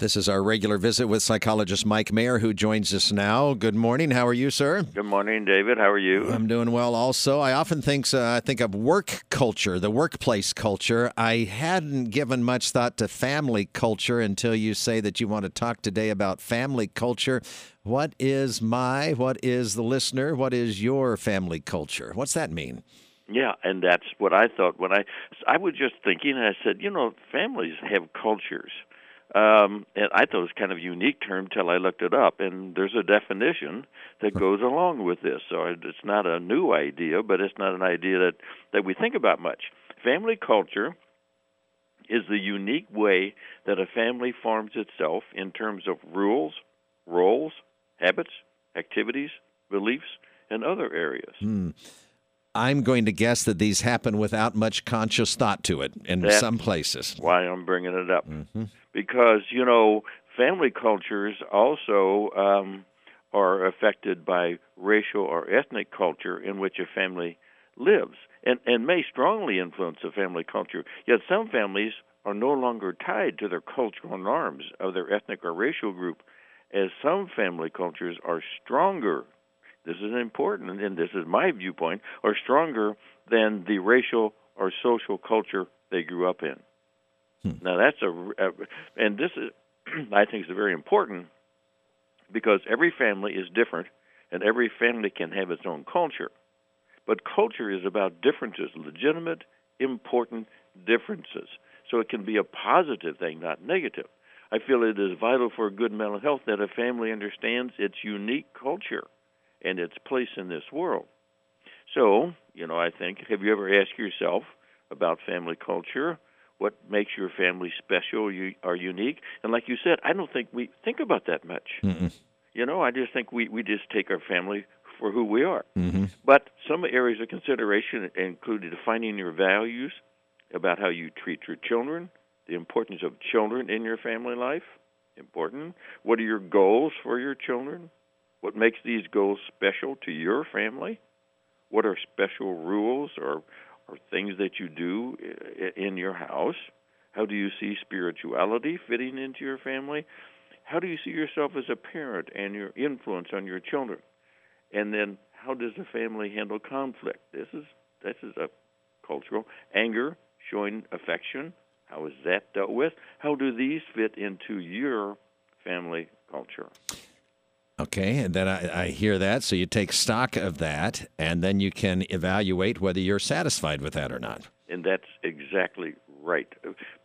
This is our regular visit with psychologist Mike Mayer, who joins us now. Good morning. How are you, sir? Good morning, David. How are you? I'm doing well. Also, I often think uh, I think of work culture, the workplace culture. I hadn't given much thought to family culture until you say that you want to talk today about family culture. What is my? What is the listener? What is your family culture? What's that mean? Yeah, and that's what I thought when I I was just thinking. And I said, you know, families have cultures um, and I thought it was kind of a unique term till I looked it up, and there's a definition that goes along with this. So it's not a new idea, but it's not an idea that that we think about much. Family culture is the unique way that a family forms itself in terms of rules, roles, habits, activities, beliefs, and other areas. Hmm. I'm going to guess that these happen without much conscious thought to it in That's some places. Why I'm bringing it up. Mm-hmm. Because, you know, family cultures also um, are affected by racial or ethnic culture in which a family lives and, and may strongly influence a family culture. Yet some families are no longer tied to their cultural norms of their ethnic or racial group, as some family cultures are stronger this is important, and this is my viewpoint, are stronger than the racial or social culture they grew up in. Hmm. Now that's a, and this is, I think, is very important because every family is different, and every family can have its own culture. But culture is about differences, legitimate, important differences. So it can be a positive thing, not negative. I feel it is vital for good mental health that a family understands its unique culture and its place in this world. So, you know, I think, have you ever asked yourself about family culture? What makes your family special you, or unique? And like you said, I don't think we think about that much. Mm-mm. You know, I just think we, we just take our family for who we are. Mm-hmm. But some areas of consideration include defining your values about how you treat your children, the importance of children in your family life, important. What are your goals for your children? What makes these goals special to your family? What are special rules or, or things that you do in your house? How do you see spirituality fitting into your family? How do you see yourself as a parent and your influence on your children? And then how does the family handle conflict? This is this is a cultural anger, showing affection. How is that dealt with? How do these fit into your family culture? Okay, and then I, I, hear that. So you take stock of that, and then you can evaluate whether you're satisfied with that or not. And that's exactly right.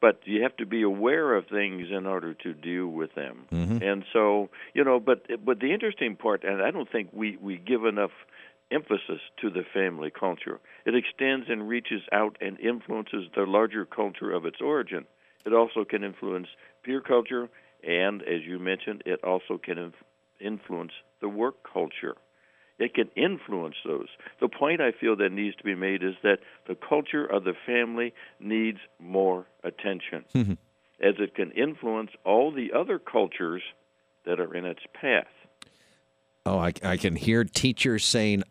But you have to be aware of things in order to deal with them. Mm-hmm. And so, you know, but but the interesting part, and I don't think we we give enough emphasis to the family culture. It extends and reaches out and influences the larger culture of its origin. It also can influence peer culture, and as you mentioned, it also can influence the work culture. It can influence those. The point I feel that needs to be made is that the culture of the family needs more attention, mm-hmm. as it can influence all the other cultures that are in its path. Oh, I, I can hear teachers saying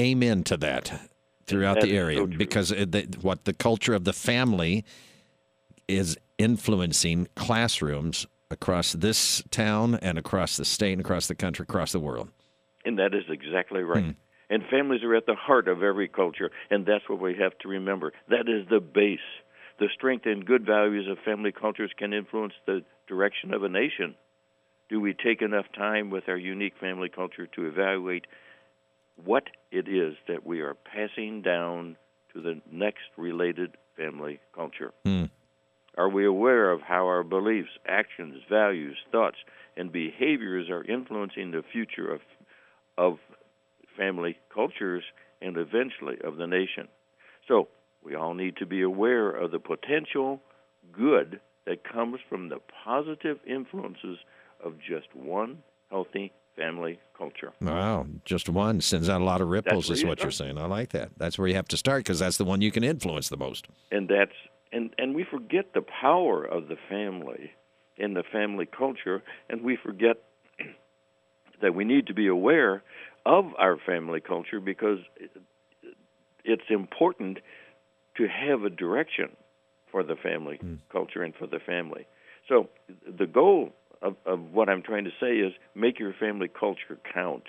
amen to that throughout the area so because what the culture of the family is influencing classrooms across this town and across the state and across the country, across the world. And that is exactly right. Hmm. And families are at the heart of every culture, and that's what we have to remember. That is the base. The strength and good values of family cultures can influence the direction of a nation. Do we take enough time with our unique family culture to evaluate what it is that we are passing down to the next related family culture? Hmm. Are we aware of how our beliefs, actions, values, thoughts, and behaviors are influencing the future of, of family cultures and eventually of the nation? So, we all need to be aware of the potential good that comes from the positive influences of just one healthy family culture. Wow, just one sends out a lot of ripples, is what start. you're saying. I like that. That's where you have to start because that's the one you can influence the most. And that's and and we forget the power of the family in the family culture, and we forget that we need to be aware of our family culture because it's important to have a direction for the family Mm. culture and for the family. So the goal of, of what I'm trying to say is make your family culture count.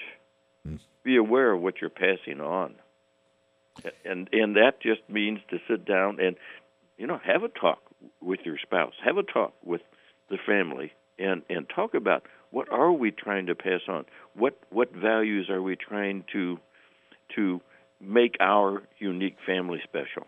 Mm. Be aware of what you're passing on, and and that just means to sit down and you know have a talk with your spouse, have a talk with the family, and and talk about what are we trying to pass on, what what values are we trying to to make our unique family special.